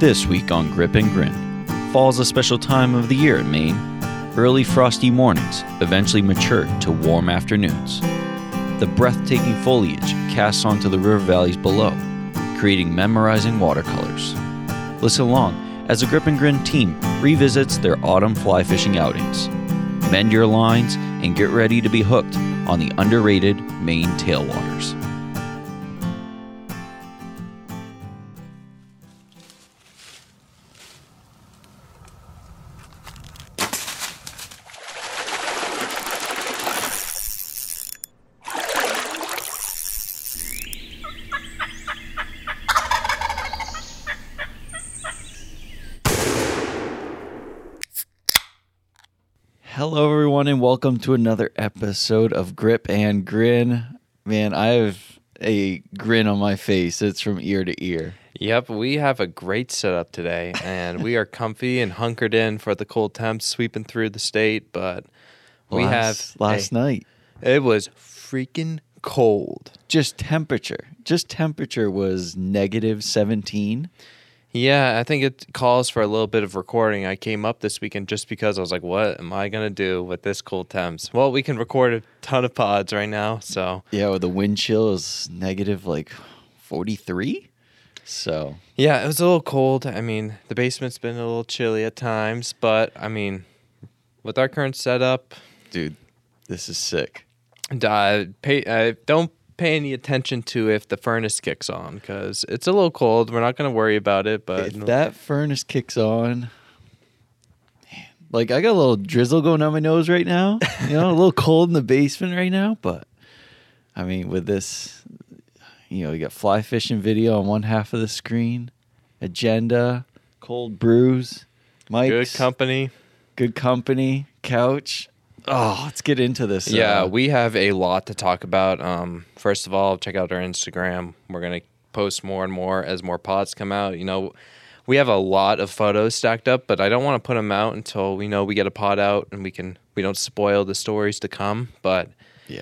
This week on Grip and Grin, fall's a special time of the year in Maine. Early frosty mornings eventually mature to warm afternoons. The breathtaking foliage casts onto the river valleys below, creating memorizing watercolors. Listen along as the Grip and Grin team revisits their autumn fly fishing outings. Mend your lines and get ready to be hooked on the underrated Maine tailwaters. Welcome to another episode of Grip and Grin. Man, I have a grin on my face. It's from ear to ear. Yep, we have a great setup today, and we are comfy and hunkered in for the cold temps sweeping through the state. But we Last- have last hey, night. It was freaking cold. Just temperature. Just temperature was negative 17. Yeah, I think it calls for a little bit of recording. I came up this weekend just because I was like, "What am I gonna do with this cold temps?" Well, we can record a ton of pods right now, so Yeah, well, the wind chill is negative like 43. So, yeah, it was a little cold. I mean, the basement's been a little chilly at times, but I mean, with our current setup, dude, this is sick. uh, pay, uh, don't pay any attention to if the furnace kicks on because it's a little cold. We're not going to worry about it, but if that furnace kicks on, man, like I got a little drizzle going on my nose right now. You know, a little cold in the basement right now. But I mean, with this, you know, you got fly fishing video on one half of the screen, agenda, cold brews, mics, good company. good company, couch. Oh, let's get into this. Yeah, uh, we have a lot to talk about. Um, first of all, check out our Instagram. We're going to post more and more as more pods come out. You know, we have a lot of photos stacked up, but I don't want to put them out until we know we get a pod out and we can we don't spoil the stories to come. But yeah.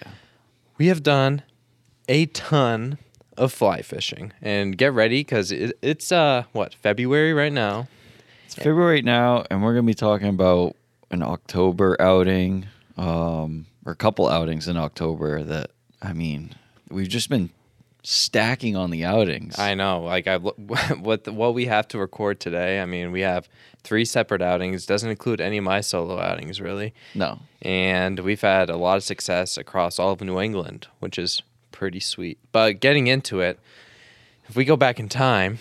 we have done a ton of fly fishing and get ready because it, it's uh what february right now It's February right now, and we're gonna be talking about an October outing, um, or a couple outings in October. That I mean, we've just been stacking on the outings. i know like i what the, what we have to record today i mean we have three separate outings doesn't include any of my solo outings really no, and we've had a lot of success across all of new england which is pretty sweet but getting into it if we go back in time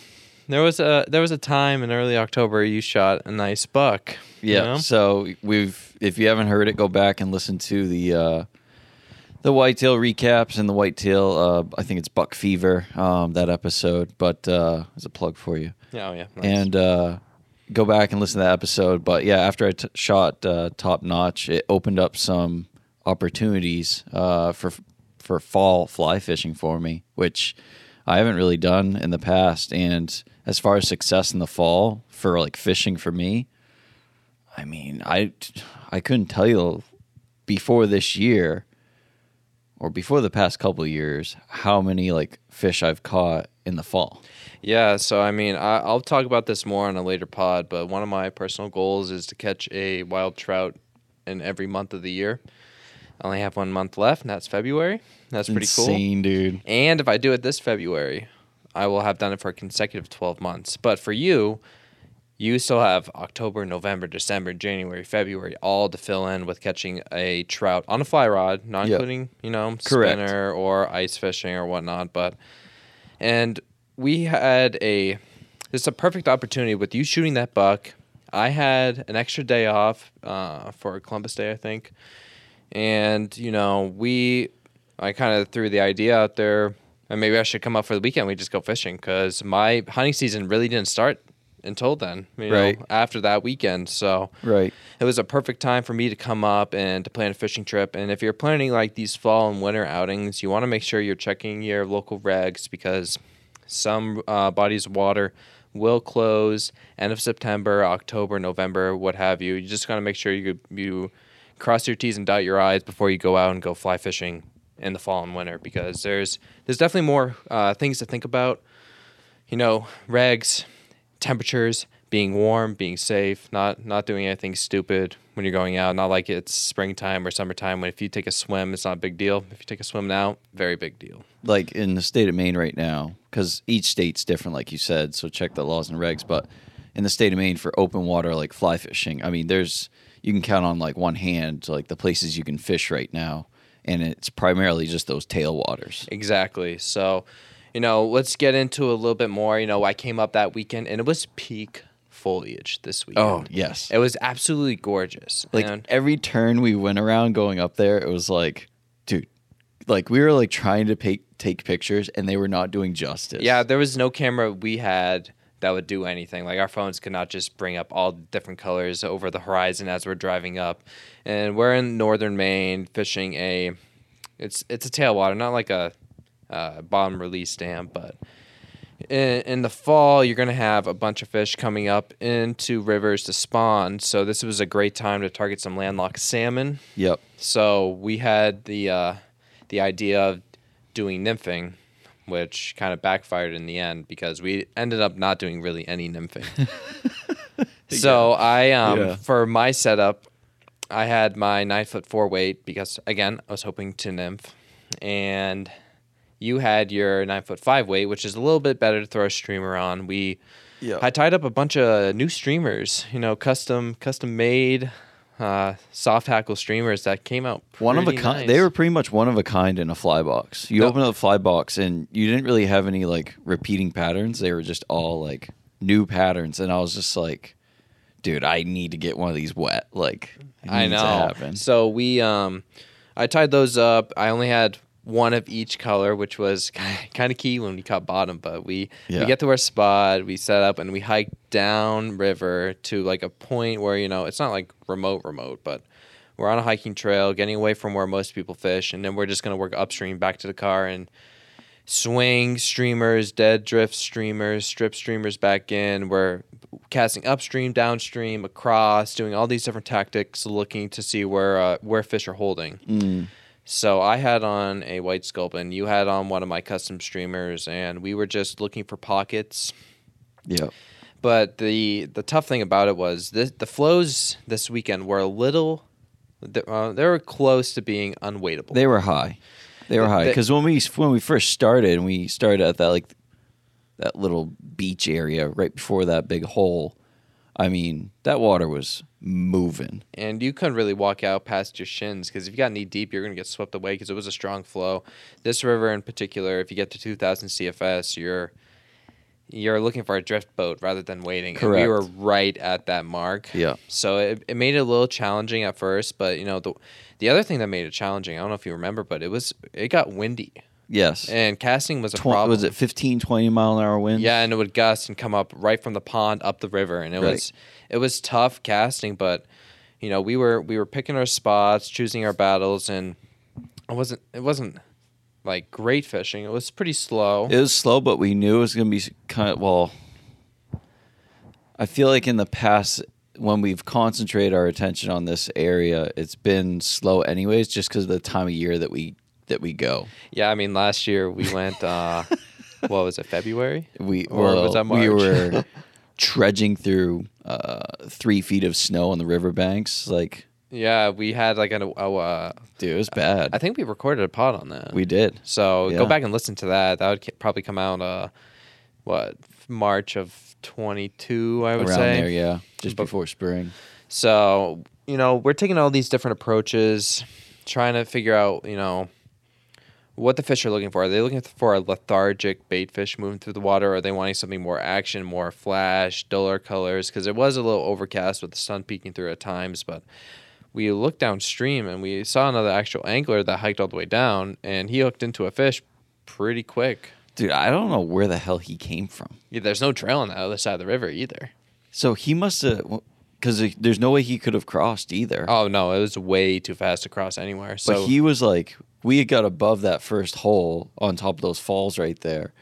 there was a there was a time in early october you shot a nice buck you yeah. know? So we've, if you haven't heard it, go back and listen to the uh, the whitetail recaps and the whitetail. Uh, I think it's Buck Fever um, that episode. But uh, as a plug for you. oh yeah nice. and uh, go back and listen to that episode. But yeah, after I t- shot uh, Top Notch, it opened up some opportunities uh, for for fall fly fishing for me, which I haven't really done in the past. And as far as success in the fall for like fishing for me, I mean, I I couldn't tell you before this year or before the past couple of years how many like fish I've caught in the fall. Yeah, so I mean, I, I'll talk about this more on a later pod, but one of my personal goals is to catch a wild trout in every month of the year. I only have one month left, and that's February. That's pretty Insane, dude. And if I do it this February, I will have done it for a consecutive 12 months. But for you, you still have October, November, December, January, February, all to fill in with catching a trout on a fly rod, not Yep. including, you know, Correct. spinner or ice fishing or whatnot. But and we had a it's a perfect opportunity with you shooting that buck. I had an extra day off uh, for Columbus Day, I think, and you know we I kind of threw the idea out there, and maybe I should come up for the weekend. We just go fishing because my hunting season really didn't start until then, you know, Right. after that weekend. So Right. it was a perfect time for me to come up and to plan a fishing trip. And if you're planning like these fall and winter outings, you want to make sure you're checking your local regs because some uh, bodies of water will close end of September, October, November, what have you. You just got to make sure you you cross your T's and dot your I's before you go out and go fly fishing in the fall and winter because there's there's definitely more uh, things to think about. You know, regs, temperatures, being warm, being safe, not not doing anything stupid when you're going out. Not like it's springtime or summertime when if you take a swim, it's not a big deal. If you take a swim now, very big deal. like in the state of Maine right now, because each state's different, like you said. So check the laws and regs. But in the state of Maine for open water, like fly fishing, I mean, there's you can count on like one hand like the places you can fish right now, and it's primarily just those tailwaters. Exactly. So, you know, let's get into a little bit more. You know, I came up that weekend and it was peak foliage this weekend. Oh yes, It was absolutely gorgeous. like and every turn we went around going up there, it was like, dude, like we were like trying to pay, take pictures, and they were not doing justice. yeah, there was no camera we had that would do anything. Like our phones could not just bring up all different colors over the horizon as we're driving up. And we're in northern Maine fishing a it's it's a tailwater, not like a uh, bottom release dam, but in, in the fall you're going to have a bunch of fish coming up into rivers to spawn. So this was a great time to target some landlocked salmon. Yep. So we had the uh, the idea of doing nymphing, which kind of backfired in the end because we ended up not doing really any nymphing. so I um, Yeah. for my setup, I had my nine foot four weight because again I was hoping to nymph, and you had your nine foot five weight, which is a little bit better to throw a streamer on. We Yeah. I tied up a bunch of new streamers, you know, custom custom made uh, soft hackle streamers that came out one of a pretty kind. nice. They were pretty much one of a kind in a fly box. You open up the fly box and you didn't really have any like repeating patterns. They were just all like new patterns, and I was just like, dude, I need to get one of these wet. Like, I know. So we um, I tied those up. I only had one of each color, which was kind of key when we caught bottom. But we Yeah. we get to our spot, we set up, and we hike down river to like a point where you know it's not like remote remote, but we're on a hiking trail, getting away from where most people fish, and then we're just gonna work upstream back to the car and swing streamers, dead drift streamers, strip streamers back in. We're casting upstream, downstream, across, doing all these different tactics, looking to see where uh, where fish are holding. Mm. So I had on a white sculpin, you had on one of my custom streamers, and we were just looking for pockets. Yeah. But the the tough thing about it was this, the flows this weekend were a little. Uh, they were close to being unwaitable. They were high. They were high because when we when we first started, and we started at that like that little beach area right before that big hole. I mean, that water was moving. and you couldn't really walk out past your shins because if you got knee deep, you're going to get swept away because it was a strong flow. This river in particular, if you get to 2,000 CFS, you're you're looking for a drift boat rather than wading. And we were right at that mark. Yeah. So it, it made it a little challenging at first, but you know the the other thing that made it challenging, I don't know if you remember, but it was it got windy Yes. and casting was a Tw- problem. was it 15, 20 mile an hour wind? Yeah, and it would gust and come up right from the pond up the river, and it Right. was it was tough casting, but you know we were we were picking our spots, choosing our battles, and it wasn't it wasn't like great fishing. It was pretty slow. It was slow, but we knew it was going to be kind of well. I feel like in the past, when we've concentrated our attention on this area, it's been slow anyways, just because of the time of year that we that we go. yeah, I mean last year we went. uh What was it? February? We Or well, was that March? we were trudging through uh, three feet of snow on the riverbanks. Like, Yeah, we had like an. Oh, uh, dude, it was bad. I think we recorded a pod on that. we did. So Yeah. go back and listen to that. That would probably come out. Uh, what March of twenty two? I would around say. there, yeah, just But- before spring. So, you know, we're taking all these different approaches, trying to figure out, you know, what the fish are looking for. Are they looking for a lethargic bait fish moving through the water? Or are they wanting something more action, more flash, duller colors? Because it was a little overcast with the sun peeking through at times. But we looked downstream and we saw another actual angler that hiked all the way down and he hooked into a fish pretty quick. Dude, I don't know where the hell he came from. Yeah, there's no trail on the other side of the river either. So he must have, because there's no way he could have crossed either. Oh, no, it was way too fast to cross anywhere. So but he was like, we had got above that first hole on top of those falls right there.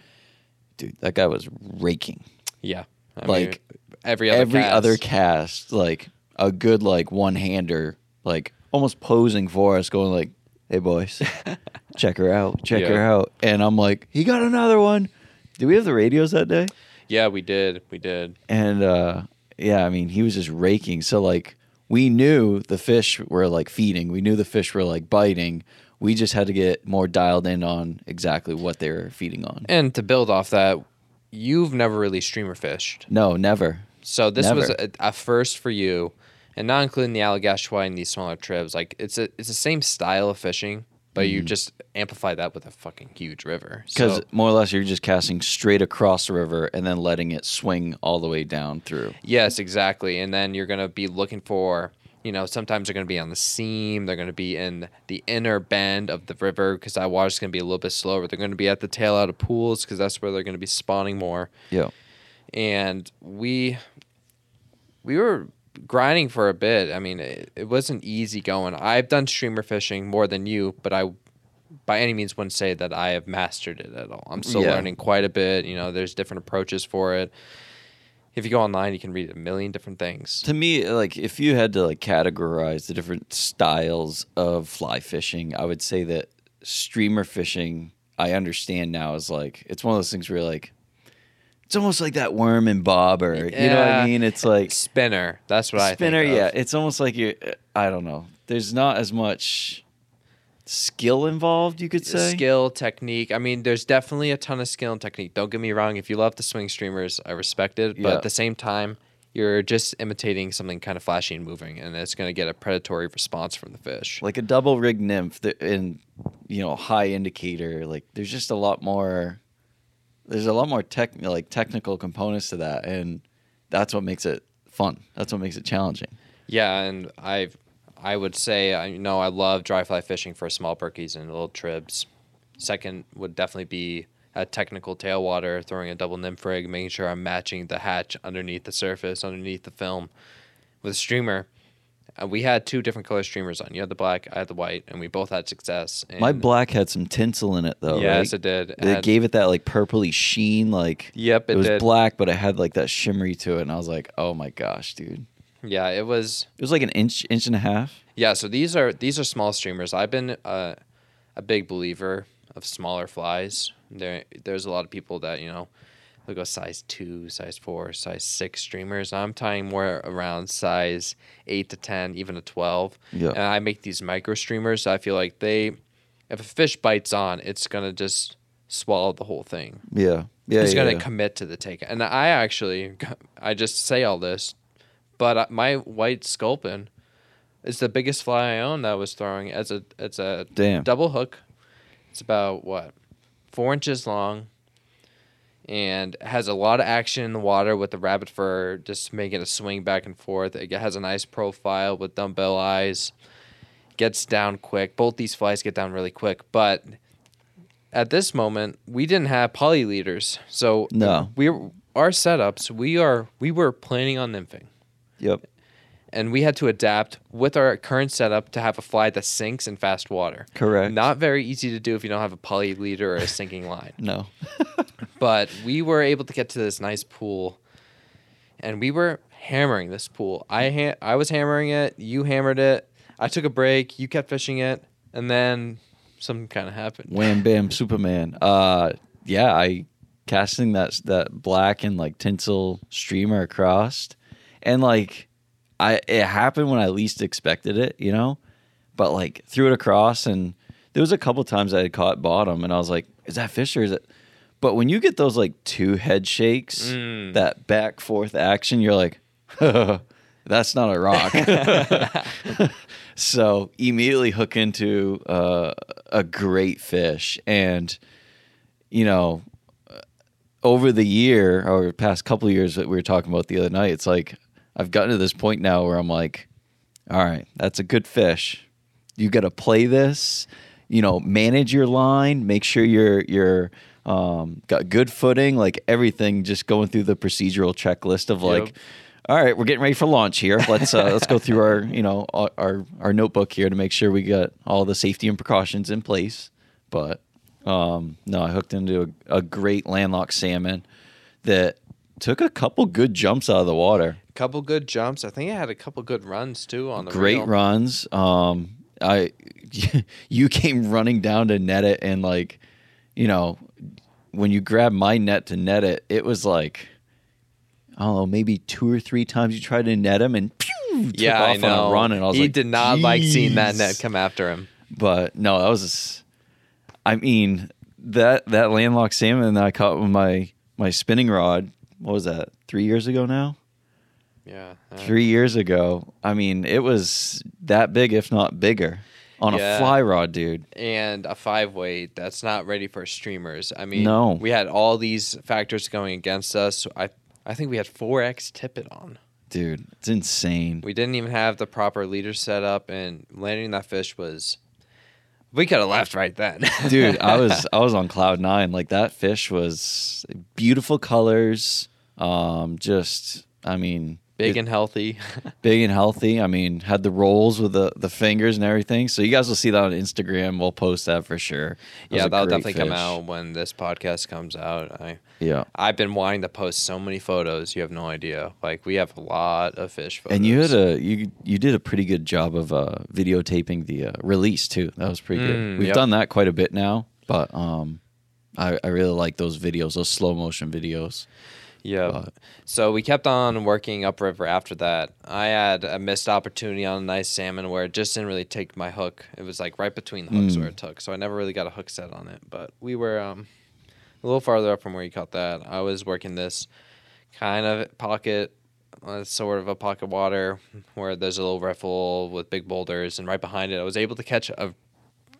Dude, that guy was raking. Yeah. I Like, mean, every other Every cast. other cast, like a good like one hander, like almost posing for us, going like, "Hey boys, check her out, check Yeah. her out." And I'm like, "He got another one." Did we have the radios that day? Yeah, we did. We did. and uh yeah i mean he was just raking so like we knew the fish were like feeding we knew the fish were like biting we just had to get more dialed in on exactly what they were feeding on And to build off that, you've never really streamer fished. no never So this was Never. a, a first for you, and not including the Allagash and these smaller tribs. Like it's a it's the same style of fishing, but you mm. just amplify that with a fucking huge river. because So, more or less you're just casting straight across the river and then letting it swing all the way down through yes, exactly. And then you're gonna be looking for. You know, sometimes they're going to be on the seam. They're going to be in the inner bend of the river because that water's going to be a little bit slower. They're going to be at the tail out of pools because that's where they're going to be spawning more. yeah and we we were grinding for a bit. I mean, it, it wasn't easy going. I've done streamer fishing more than you, but I by any means wouldn't say that I have mastered it at all. I'm still Yeah. learning quite a bit. You know, there's different approaches for it. If you go online, you can read a million different things. to me like if you had to like categorize the different styles of fly fishing i would say that streamer fishing i understand now is like it's one of those things where like it's almost like that worm and bobber. You know what i mean? It's like Spinner. That's what spinner I think. of. yeah. It's almost like you i don't know. There's not as much skill involved you could say? Skill technique. I mean there's definitely a ton of skill and technique. Don't get me wrong. If you love the swing streamers i respect it. But Yeah. at the same time you're just imitating something kind of flashy and moving and it's going to get a predatory response from the fish. Like a double rig nymph in you know high indicator like there's just a lot more there's a lot more tech like technical components to that and that's what makes it fun. That's what makes it challenging. Yeah and i've i would say i know i love dry fly fishing for small perkies and little tribs second would definitely be a technical tailwater throwing a double nymph rig making sure i'm matching the hatch underneath the surface underneath the film with a streamer we had two different color streamers on. You had the black, I had the white, and we both had success. And my black had some tinsel in it though yes, right? it did. it gave it that like purpley sheen like Yep, it, it was did. black but it had like that shimmery to it and i was like oh my gosh dude yeah, it was. it was like an inch inch and a half Yeah, so these are these are small streamers. I've been uh, a big believer of smaller flies. There, there's a lot of people that you know, they'll go size two, size four, size six streamers. I'm tying more around size eight to ten, even a twelve. Yeah. And I make these micro streamers. So I feel like they, if a fish bites on, it's gonna just swallow the whole thing. yeah yeah It's yeah, gonna yeah. commit to the take. And I actually, I just say all this, but uh, my white sculpin is the biggest fly I own that I was throwing. It's a it's a Damn. double hook. It's about what four inches long, and has a lot of action in the water with the rabbit fur, just making a swing back and forth. It has a nice profile with dumbbell eyes. Gets down quick. Both these flies get down really quick, but at this moment we didn't have poly leaders, so No. we our setups we are we were planning on nymphing yep and we had to adapt with our current setup to have a fly that sinks in fast water. Correct. Not very easy to do if you don't have a poly leader or a sinking line. no But we were able to get to this nice pool, and we were hammering this pool. I ha- I was hammering it. You hammered it. I took a break. You kept fishing it, and then something kind of happened. Wham bam Superman. Uh yeah, I casting that that black and like tinsel streamer across and like I it happened when I least expected it, you know? But like threw it across and there was a couple times I had caught bottom and I was like, is that fish or is it but when you get those like two head shakes, Mm. that back forth action, you're like, that's not a rock. so immediately hook into uh, a great fish and you know over the year or past couple of years that we were talking about the other night it's like i've gotten to this point now where i'm like all right that's a good fish. You got to play this you know manage your line make sure you're you're um, got good footing like everything just going through the procedural checklist of like Yep. all right we're getting ready for launch here. Let's uh, let's go through our you know our- our notebook here to make sure we got all the safety and precautions in place. But um, no i hooked into a, a great landlocked salmon that took a couple good jumps out of the water couple good jumps. I think I had a couple good runs too on the great reel. runs. Um, I you came running down to net it, and like, you know, when you grab my net to net it, it was like I don't know, maybe two or three times you tried to net him and pew, yeah, off I know. on a run, and I was he like, did not like seeing that net come after him. But no, that was. Just, I mean that that landlocked salmon that I caught with my my spinning rod. What was that? Three years ago now. Yeah. Three years ago. I mean, it was that big, if not bigger, on Yeah. a fly rod, dude. and a five weight that's not ready for streamers. I mean, No. we had all these factors going against us. I I think we had four X tippet on. Dude, it's insane. We didn't even have the proper leader set up, and landing that fish was. We could have left right then, dude i was i was on cloud nine like that fish was beautiful colors um just i mean big and healthy. big and healthy i mean had the rolls with the the fingers and everything so you guys will see that on instagram we'll post that for sure That yeah, that'll definitely come out when this podcast comes out. I yeah I've been wanting to post so many photos. You have no idea. Like we have a lot of fish photos. and you had a you you did a pretty good job of uh videotaping the uh, release too that was pretty Mm, good we've yep. done that quite a bit now but um I, I really like those videos, those slow motion videos. Yeah. But- So we kept on working upriver after that. I had a missed opportunity on a nice salmon where it just didn't really take my hook. It was like right between the hooks Mm. where it took. So I never really got a hook set on it. But we were um, a little farther up from where you caught that. I was working this kind of pocket, uh, sort of a pocket water where there's a little riffle with big boulders. And right behind it, I was able to catch a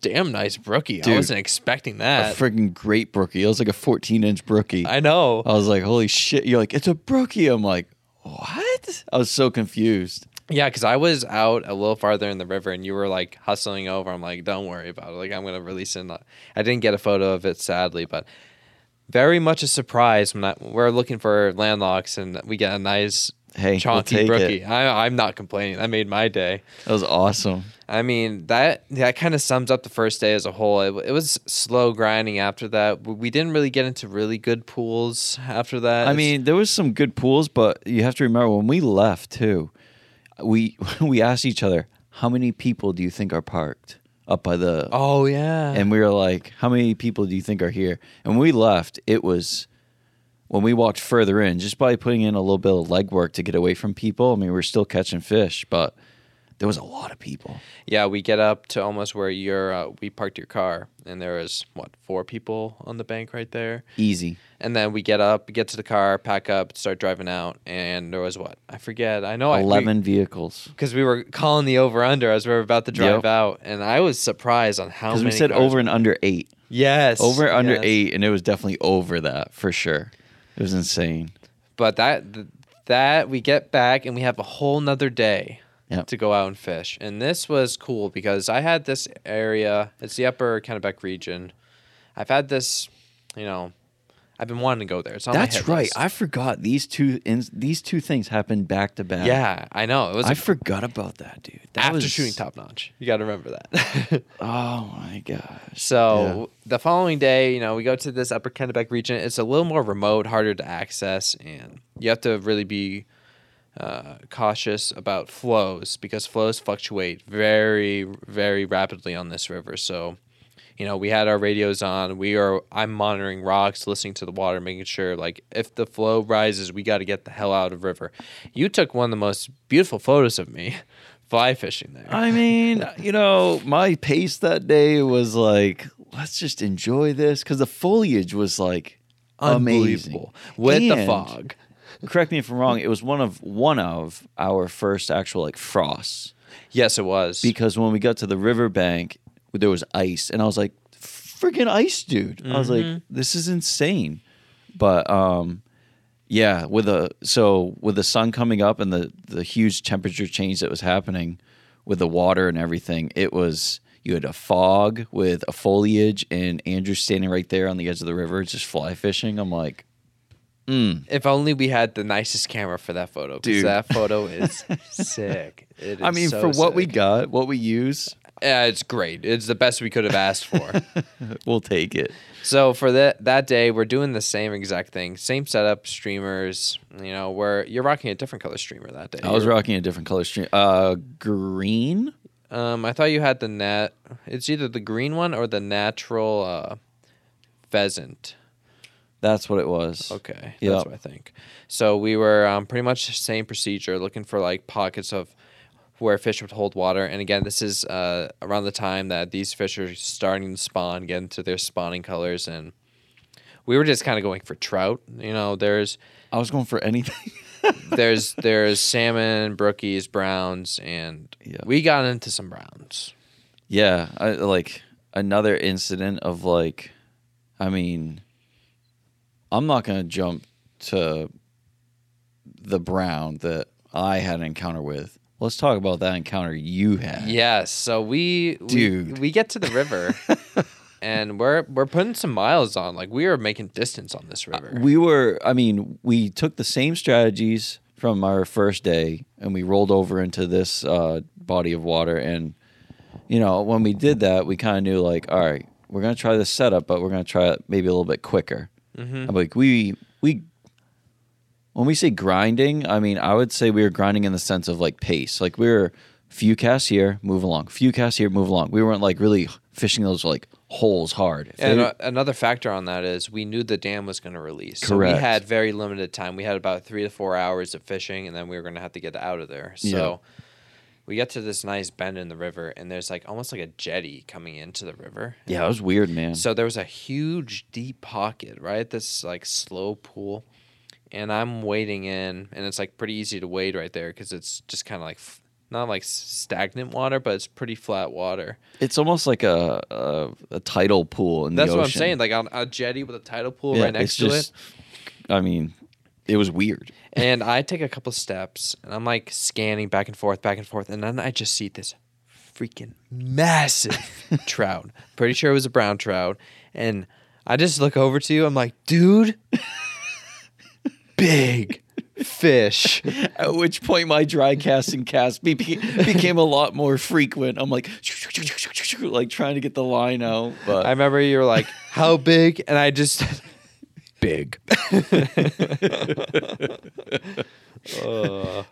damn nice brookie. I wasn't expecting that. a freaking great brookie. It was like a 14 inch brookie. I know. I was like, holy shit. You're like, it's a brookie. I'm like, what? I was so confused. Yeah, because I was out a little farther in the river and you were like hustling over. I'm like, don't worry about it. Like, I'm going to release it. I didn't get a photo of it, sadly, but very much a surprise when I, we're looking for landlocks and we get a nice Hey, we'll brookie. I, I'm not complaining. That made my day. That was awesome. I mean, that that kind of sums up the first day as a whole. It, it was slow grinding after that. We- didn't really get into really good pools after that. I It's- mean, there was some good pools, but you have to remember when we left too, we we asked each other, how many people do you think are parked up by the oh, yeah. and we were like, how many people do you think are here? And when we left, it was when we walked further in, just by putting in a little bit of legwork to get away from people. I mean, we we're still catching fish, but there was a lot of people. Yeah, we get up to almost where you're. Uh, we parked your car, and there was what four people on the bank right there. Easy. And then we get up, get to the car, pack up, start driving out, and there was what I forget. I know I- we- Eleven vehicles. because we were calling the over under as we were about to drive Yep. out, and I was surprised on how Because we said over and under eight. Yes, Over and under yes. eight, and it was definitely over that for sure. It was insane. But that th- that we get back and we have a whole nother day Yep. to go out and fish. And this was cool because I had this area, it's the upper Kennebec region. I've had this, you know, I've been wanting to go there. It's on That's hit right. list. I forgot these two. In, these two things happened back to back. yeah, I know. It was I forgot about that, dude. That after was, shooting top notch. You got to remember that. Oh my gosh. So the following day, you know, we go to this upper Kennebec region. It's a little more remote, harder to access, and you have to really be uh, cautious about flows because flows fluctuate very, very rapidly on this river. So, you know, we had our radios on. We are. I'm monitoring rocks, listening to the water, making sure like if the flow rises, we got to get the hell out of river. You took one of the most beautiful photos of me fly fishing there. I mean, you know, my pace that day was like, let's just enjoy this because the foliage was like amazing Unbelievable with the fog. Correct me if I'm wrong. It was one of one of our first actual like frosts Yes, it was. because when we got to the riverbank, there was ice, and I was like, "Freaking ice, dude!" I was like, "This is insane." But um, yeah, with a so with the sun coming up and the the huge temperature change that was happening with the water and everything, it was you had a fog with a foliage, and Andrew standing right there on the edge of the river just fly fishing. I'm like, mm, If only we had the nicest camera for that photo. Because Dude. that photo is sick. It is I mean, so for what we got, what we use, yeah, it's great. It's the best we could have asked for. we'll take it. so for that that day, we're doing the same exact thing, same setup, streamers. You know, where you're rocking a different color streamer that day. I was rocking a different color stream, uh, green. Um, I thought you had the nat. It's either the green one or the natural uh, pheasant. That's what it was. Okay, Yep. that's what I think. So we were um, pretty much the same procedure, looking for like pockets of where fish would hold water. And again, this is uh, around the time that these fish are starting to spawn, get into their spawning colors, and we were just kind of going for trout. You know, there's I was going for anything. there's there's salmon, brookies, browns, and Yeah. we got into some browns. yeah, I, like another incident of like, I mean, I'm not gonna jump to the brown that I had an encounter with. Let's talk about that encounter you had. Yes. So we Dude. we, we get to the river and we're we're putting some miles on. Like we are making distance on this river. We were, I mean, we took the same strategies from our first day and we rolled over into this uh, body of water. And, you know, when we did that, we kind of knew, like, all right, we're going to try this setup, but we're going to try it maybe a little bit quicker. Mhm. I'm like, we, we, when we say grinding, I mean, I would say we were grinding in the sense of like pace. Like, we were few casts here, move along, few casts here, move along. We weren't like really fishing those like holes hard. If And they- uh, another factor on that is we knew the dam was going to release. So we had very limited time. We had about three to four hours of fishing, and then we were going to have to get out of there. So we get to this nice bend in the river, and there's like almost like a jetty coming into the river. yeah, it was weird, man. So there was a huge deep pocket, right? This like slow pool. And I'm wading in, and it's like pretty easy to wade right there because it's just kind of like f- not like stagnant water, but it's pretty flat water. It's almost like a a, a tidal pool in That's the what I'm saying. Like on a jetty with a tidal pool Yeah, right next to it. just- I mean, it was weird. And I take a couple steps and I'm like scanning back and forth, back and forth, and then I just see this freaking massive trout. Pretty sure it was a brown trout. And I just look over to you. I'm like, dude, big fish. At which point, my dry casting cast be- became a lot more frequent. I'm like, like trying to get the line out, but I remember you were like, how big? And I just, big. Uh,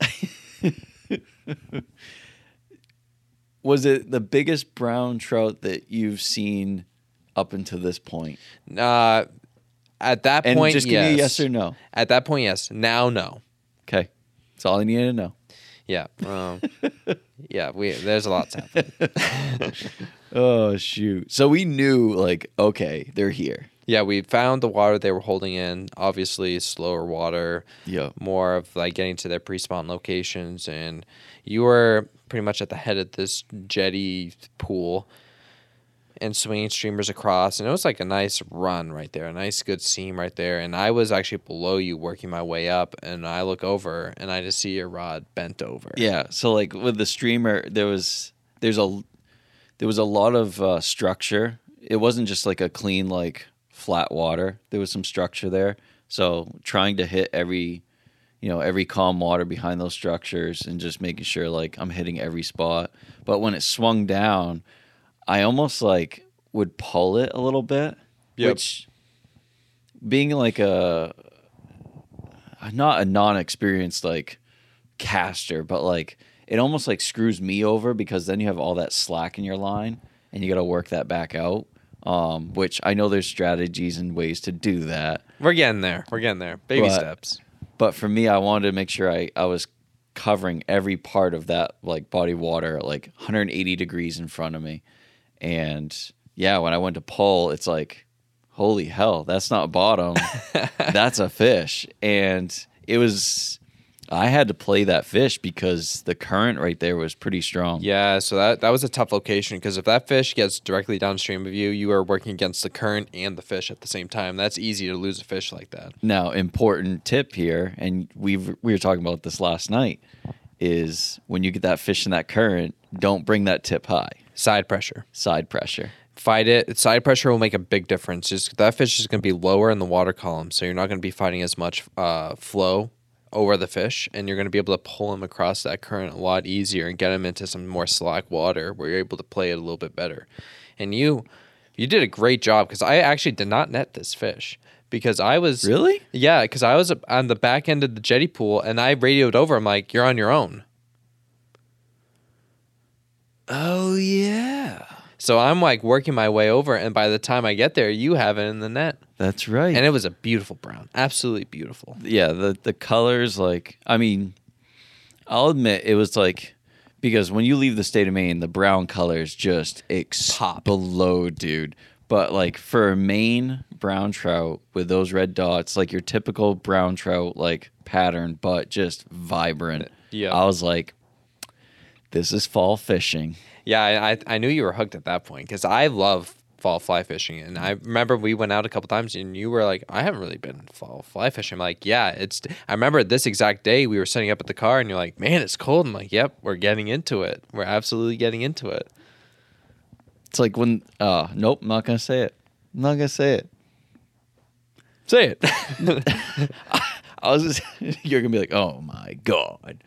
was it the biggest brown trout that you've seen up until this point? uh, at that And point, just give yes. me a yes or no. At that point, yes. Now, no. Okay, that's all I needed to know. Yeah. Um, yeah. We there's a lot to happen. Oh shoot! So we knew, like, okay, they're here. Yeah, we found the water they were holding in. Obviously, slower water, Yeah. more of like getting to their pre-spawn locations, and you were pretty much at the head of this jetty pool, and swinging streamers across, and it was like a nice run right there, a nice good seam right there. And I was actually below you, working my way up, and I look over, and I just see your rod bent over. Yeah. So like with the streamer, there was there's a there was a lot of uh, structure. It wasn't just like a clean like flat water. There was some structure there. So trying to hit every you know every calm water behind those structures and just making sure like I'm hitting every spot. But when it swung down, I almost like would pull it a little bit, Yep. which being like a not a non-experienced like caster, but like it almost like screws me over because then you have all that slack in your line and you got to work that back out. Um, which I know there's strategies and ways to do that, We're getting there. We're getting there. Baby But- steps. but for me, I wanted to make sure I, I was covering every part of that like body water like 180 degrees in front of me. And yeah, when I went to pull, it's like, holy hell, that's not bottom. that's a fish. And it was, I had to play that fish because the current right there was pretty strong. Yeah, so that that was a tough location because if that fish gets directly downstream of you, you are working against the current and the fish at the same time. That's easy to lose a fish like that. Now, important tip here, and we've we were talking about this last night, is when you get that fish in that current, don't bring that tip high. Side pressure. Side pressure. Fight it. Side pressure will make a big difference. Just that fish is going to be lower in the water column, so you're not going to be fighting as much uh, flow over the fish, and you're going to be able to pull him across that current a lot easier and get him into some more slack water where you're able to play it a little bit better. And you, you did a great job because I actually did not net this fish because I was Really? Yeah, because I was on the back end of the jetty pool and I radioed over. I'm like, "You're on your own." Oh yeah. So I'm like working my way over, and by the time I get there, you have it in the net, That's right. and it was a beautiful brown, absolutely beautiful. yeah, the the colors like I mean, I'll admit it was like because when you leave the state of Maine, the brown colors just explode, dude. But like for a Maine brown trout with those red dots, like your typical brown trout like pattern, but just vibrant. Yeah. I was like, this is fall fishing. Yeah, I I, I knew you were hooked at that point because I love fall fly fishing, and I remember we went out a couple times, and you were like, "I haven't really been fall fly fishing." I'm like, "Yeah, it's." I remember this exact day we were setting up at the car, and you're like, "Man, it's cold." I'm like, "Yep, we're getting into it. We're absolutely getting into it." It's like when uh nope, I'm not gonna say it. I'm not gonna say it. Say it. I was just you're gonna be like, oh my god.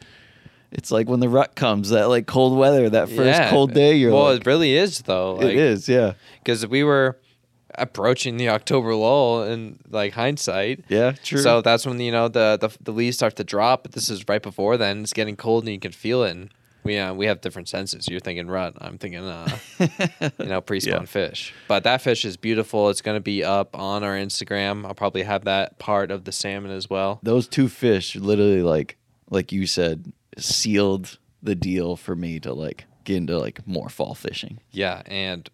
It's like when the rut comes, that like cold weather, that first Yeah. cold day, you're well, like, it really is though. it is, yeah. because we were approaching the October lull in like hindsight. Yeah, true. So that's when you know the, the the leaves start to drop. But this is right before then. It's getting cold and you can feel it. And we uh, we have different senses. You're thinking rut. I'm thinking uh, you know pre-spawn Yeah. fish. But that fish is beautiful. It's gonna be up on our Instagram. I'll probably have that part of the salmon as well. those two fish literally like like you said, sealed the deal for me to like get into like more fall fishing. Yeah, and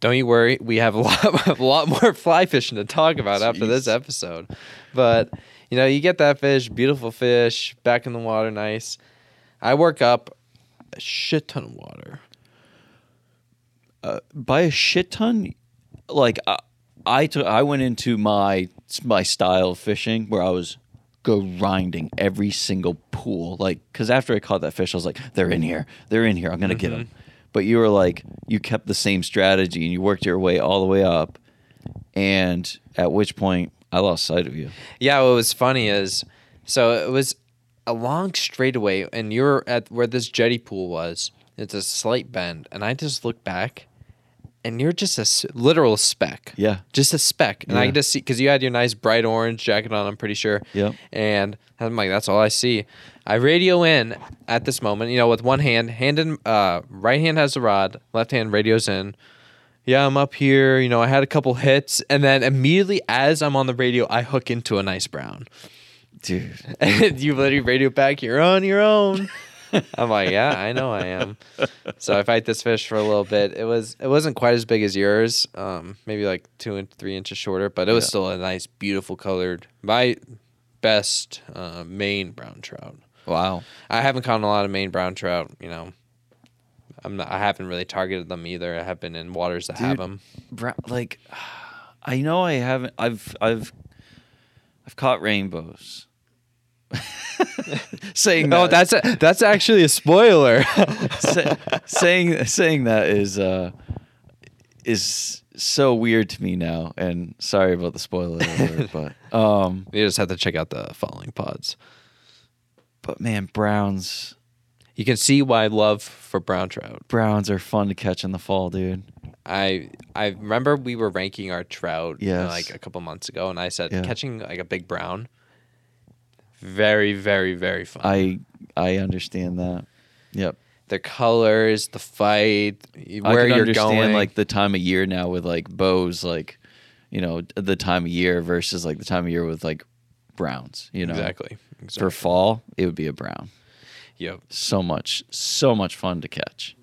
don't you worry, we have a lot a lot more fly fishing to talk about after this episode. But you know, you get that fish, beautiful fish, back in the water, nice. I work up a shit ton of water. Uh, by a shit ton, like I, I took I went into my my style of fishing where I was grinding every single pool like because after I caught that fish I was like they're in here. They're in here. I'm gonna get 'em. get them but you were like you kept the same strategy and you worked your way all the way up. And at which point I lost sight of you. Yeah, what was funny is so it was a long straightaway, and you're at where this jetty pool was. It's a slight bend, and I just look back, and you're just a s- literal speck. Yeah. just a speck, and I Yeah. just see because you had your nice bright orange jacket on. I'm pretty sure. Yep. And I'm like, that's all I see. I radio in at this moment, you know, with one hand, hand in, uh, right hand has the rod, left hand radios in. Yeah, I'm up here. You know, I had a couple hits, and then immediately as I'm on the radio, I hook into a nice brown. Dude you literally radio back, you're on your own. I'm like, yeah, I know I am. So I fight this fish for a little bit. It was it wasn't quite as big as yours, um, maybe like two and three inches shorter, but it was Yeah. still a nice, beautiful colored. My best uh, Maine brown trout. wow I haven't caught a lot of Maine brown trout. You know, I'm not, I haven't really targeted them either. I have been in waters that have them. Bra- like I know I haven't I've I've I've caught rainbows. saying Oh, that, that's a, that's actually a spoiler. sa- saying saying that is uh is so weird to me now and sorry about the spoiler alert, but um you just have to check out the following pods. but man browns You can see why I love for brown trout. browns are fun to catch in the fall dude I I remember we were ranking our trout uh, Yes. like a couple months ago, and I said Yeah. catching like a big brown, very very very fun. i i understand that yep the colors, the fight, I where can you're going. like the time of year now with like bows, like you know the time of year versus like the time of year with like browns. You know, exactly, For fall, it would be a brown. Yep. So much, so much fun to catch.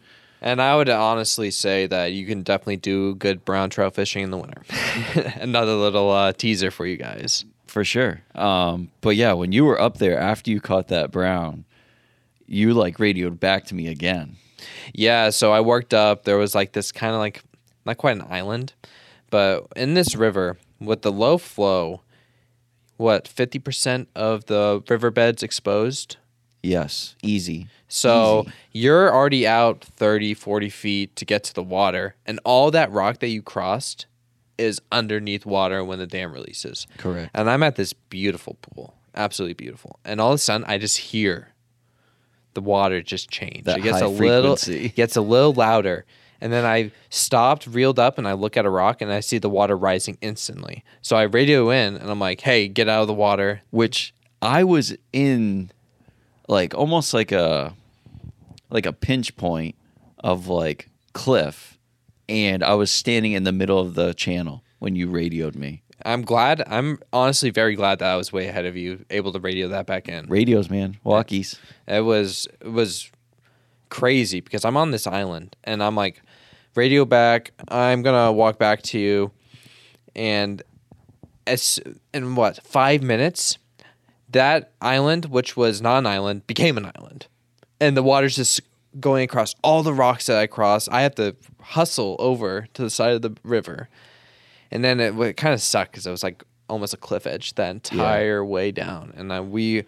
And I would honestly say that you can definitely do good brown trout fishing in the winter. Another little uh, teaser for you guys. For sure. Um, but yeah, when you were up there after you caught that brown, you like radioed back to me again. Yeah, so I worked up. There was like this kind of like not quite an island, but in this river with the low flow, what fifty percent of the riverbed's exposed. Yes, easy. So Easy. you're already out 30, 40 feet to get to the water, and all that rock that you crossed is underneath water when the dam releases. Correct. And I'm at this beautiful pool, absolutely beautiful. And all of a sudden, I just hear the water just change. That it gets high a little, frequency. gets a little louder. And then I stopped, reeled up, and I look at a rock, and I see the water rising instantly. So I radio in, and I'm like, "Hey, get out of the water!" which I was in like almost like a like a pinch point of like cliff and I was standing in the middle of the channel when you radioed me. I'm glad. I'm honestly very glad that I was way ahead of you, able to radio that back in. Radios, man, walkies. It was it was crazy because I'm on this island and I'm like, radio back. I'm gonna walk back to you, and as in what five minutes, that island, which was not an island, became an island, and the water's just going across all the rocks that I crossed. I have to hustle over to the side of the river, and then it, it kind of sucked because it was like almost a cliff edge the entire way down, and then we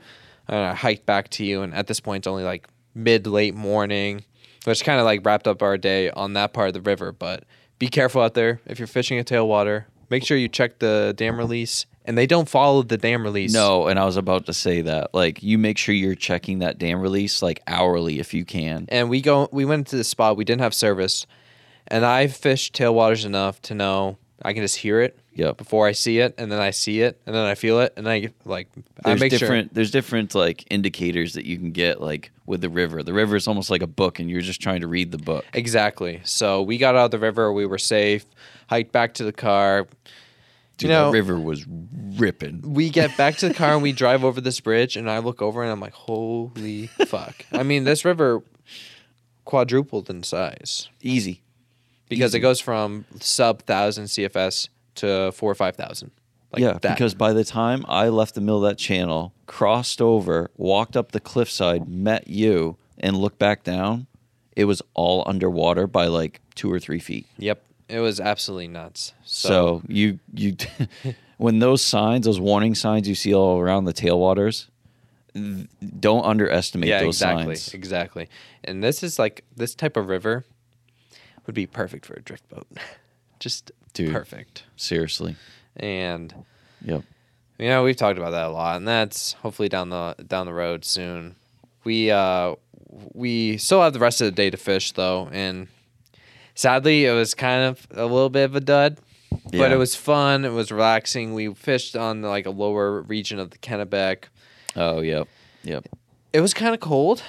uh, hiked back to you. And at this point, it's only like mid late morning, which kind of like wrapped up our day on that part of the river. But be careful out there if you're fishing a tailwater. Make sure you check the dam release, and they don't follow the dam release. No, and I was about to say that. Like, you make sure you're checking that dam release like hourly if you can. and we go we went to the spot we didn't have service and i fished tailwaters enough to know i can just hear it Yep. before i see it and then i see it and then i feel it and i like i There's make different. There's different like indicators that you can get like with the river. The river is almost like a book, and you're just trying to read the book. exactly so we got out of the river we were safe hiked back to the car Dude, you know that river was ripping. we get back to the car and we drive over this bridge and i look over and i'm like holy fuck i mean this river quadrupled in size Easy. because Easy. it goes from sub 1000 cfs to 4 or 5000 like yeah, that. because by the time I left the middle of that channel, crossed over, walked up the cliffside, met you, and looked back down, it was all underwater by like two or three feet. Yep, it was absolutely nuts. So, So, you you when those signs, those warning signs you see all around the tailwaters, don't underestimate yeah, those exactly, signs. exactly. And this is like this type of river would be perfect for a drift boat, just Dude. perfect. Seriously. And Yep. you know we've talked about that a lot, and that's hopefully down the down the road soon. We uh we still have the rest of the day to fish though, and sadly it was kind of a little bit of a dud. But it was fun. It was relaxing. We fished on like a lower region of the Kennebec. Oh, yep. Yep. It was kind of cold.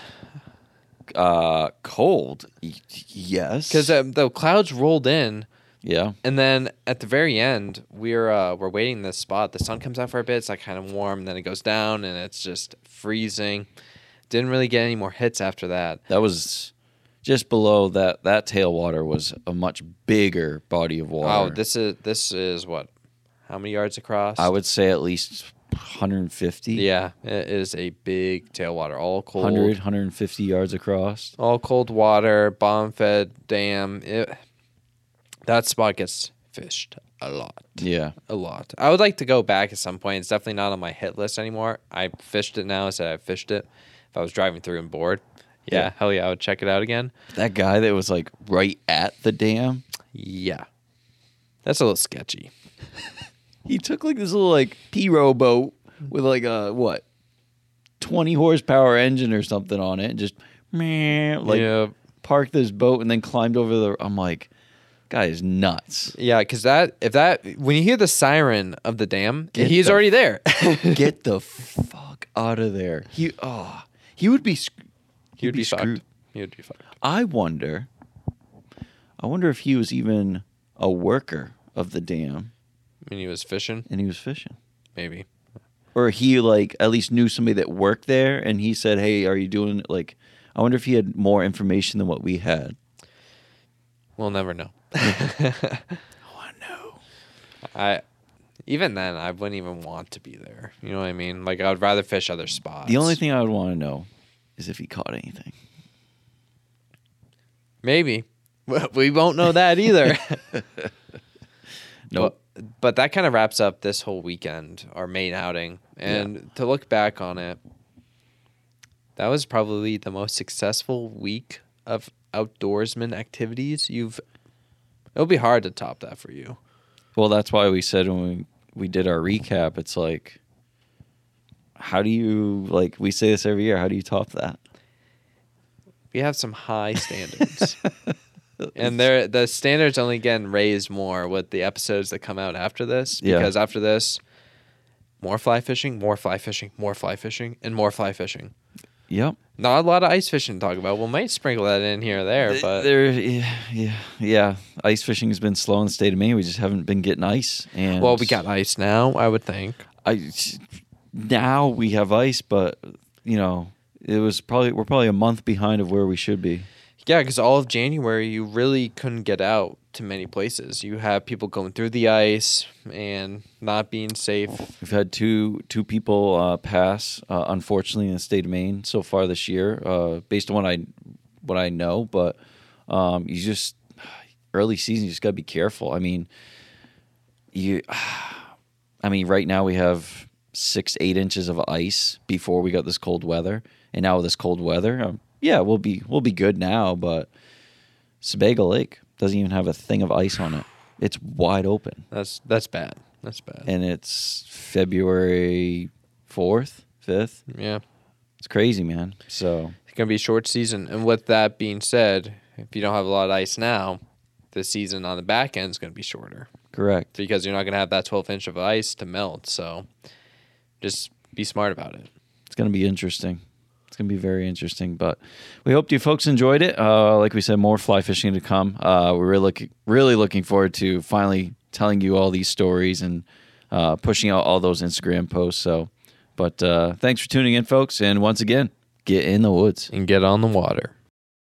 Uh, cold. Y- yes. because uh, the clouds rolled in, yeah. and then at the very end, we're uh, we're wading in this spot. The sun comes out for a bit. It's like kind of warm. Then it goes down, and it's just freezing. Didn't really get any more hits after that. That was just below that. That tailwater was a much bigger body of water. Wow, this is this is what? How many yards across? I would say at least 150. Yeah, it is a big tailwater, all cold, 100, 150 yards across. all cold water, bomb fed dam. It, that spot gets fished a lot. Yeah. a lot. I would like to go back at some point. It's definitely not on my hit list anymore. I fished it now. I said I fished it. If I was driving through and bored, yeah, Yeah. hell yeah, I would check it out again. That guy that was like right at the dam, Yeah, that's a little sketchy. he took like this little like P-row boat with like a what? 20 horsepower engine or something on it and just meh, like yeah, parked this boat and then climbed over the I'm like guy is nuts. yeah, because that if that when you hear the siren of the dam, Get he's the- already there. Get the fuck out of there. He oh, he would be sc- he would be, screwed. fucked. He would be fucked. I wonder. I wonder if he was even a worker of the dam When he was fishing, and he was fishing, maybe. or he like at least knew somebody that worked there, and he said, "Hey, are you doing like?" I wonder if he had more information than what we had. We'll never know. Oh no! I even then I wouldn't even want to be there. You know what I mean? Like I would rather fish other spots. The only thing I would want to know is if he caught anything. maybe Well, we won't know that either. Nope. But, but that kind of wraps up this whole weekend, our main outing. And to look back on it, that was probably the most successful week of outdoorsman activities you've. It'll be hard to top that for you. Well, that's why we said when we, we did our recap, it's like, how do you like? We say this every year. How do you top that? We have some high standards. and they're, the standards only getting raised more with the episodes that come out after this. Yeah. Because after this, more fly fishing, more fly fishing, more fly fishing, and more fly fishing. Yep. Not a lot of ice fishing to talk about. We might sprinkle that in here or there, but there, yeah, yeah, yeah. Ice fishing has been slow in the state of Maine. We just haven't been getting ice. And well, we got ice now. I would think. I now we have ice, but you know, it was probably we're probably a month behind of where we should be. Yeah, because all of January you really couldn't get out to many places. You have people going through the ice and not being safe. We've had two two people uh, pass, uh, unfortunately, in the state of Maine so far this year, uh, based on what I what I know. But um, you just early season, you just got to be careful. I mean, you, I mean, right now we have six eight inches of ice before we got this cold weather, and now with this cold weather, um, yeah, we'll be we'll be good now. But Sebago Lake doesn't even have a thing of ice on it. It's wide open That's that's bad. That's bad. and it's February fourth, fifth. yeah. It's crazy, man. So It's gonna be a short season. And with that being said, if you don't have a lot of ice now, the season on the back end is gonna be shorter correct. because you're not gonna have that 12 inch of ice to melt. So just be smart about it. It's gonna be interesting. It's gonna be very interesting. But we hope you folks enjoyed it. Uh, like we said, more fly fishing to come. Uh, we're really looking, really looking forward to finally telling you all these stories and uh, pushing out all those Instagram posts. So, but uh, thanks for tuning in, folks. And once again, get in the woods. And get on the water.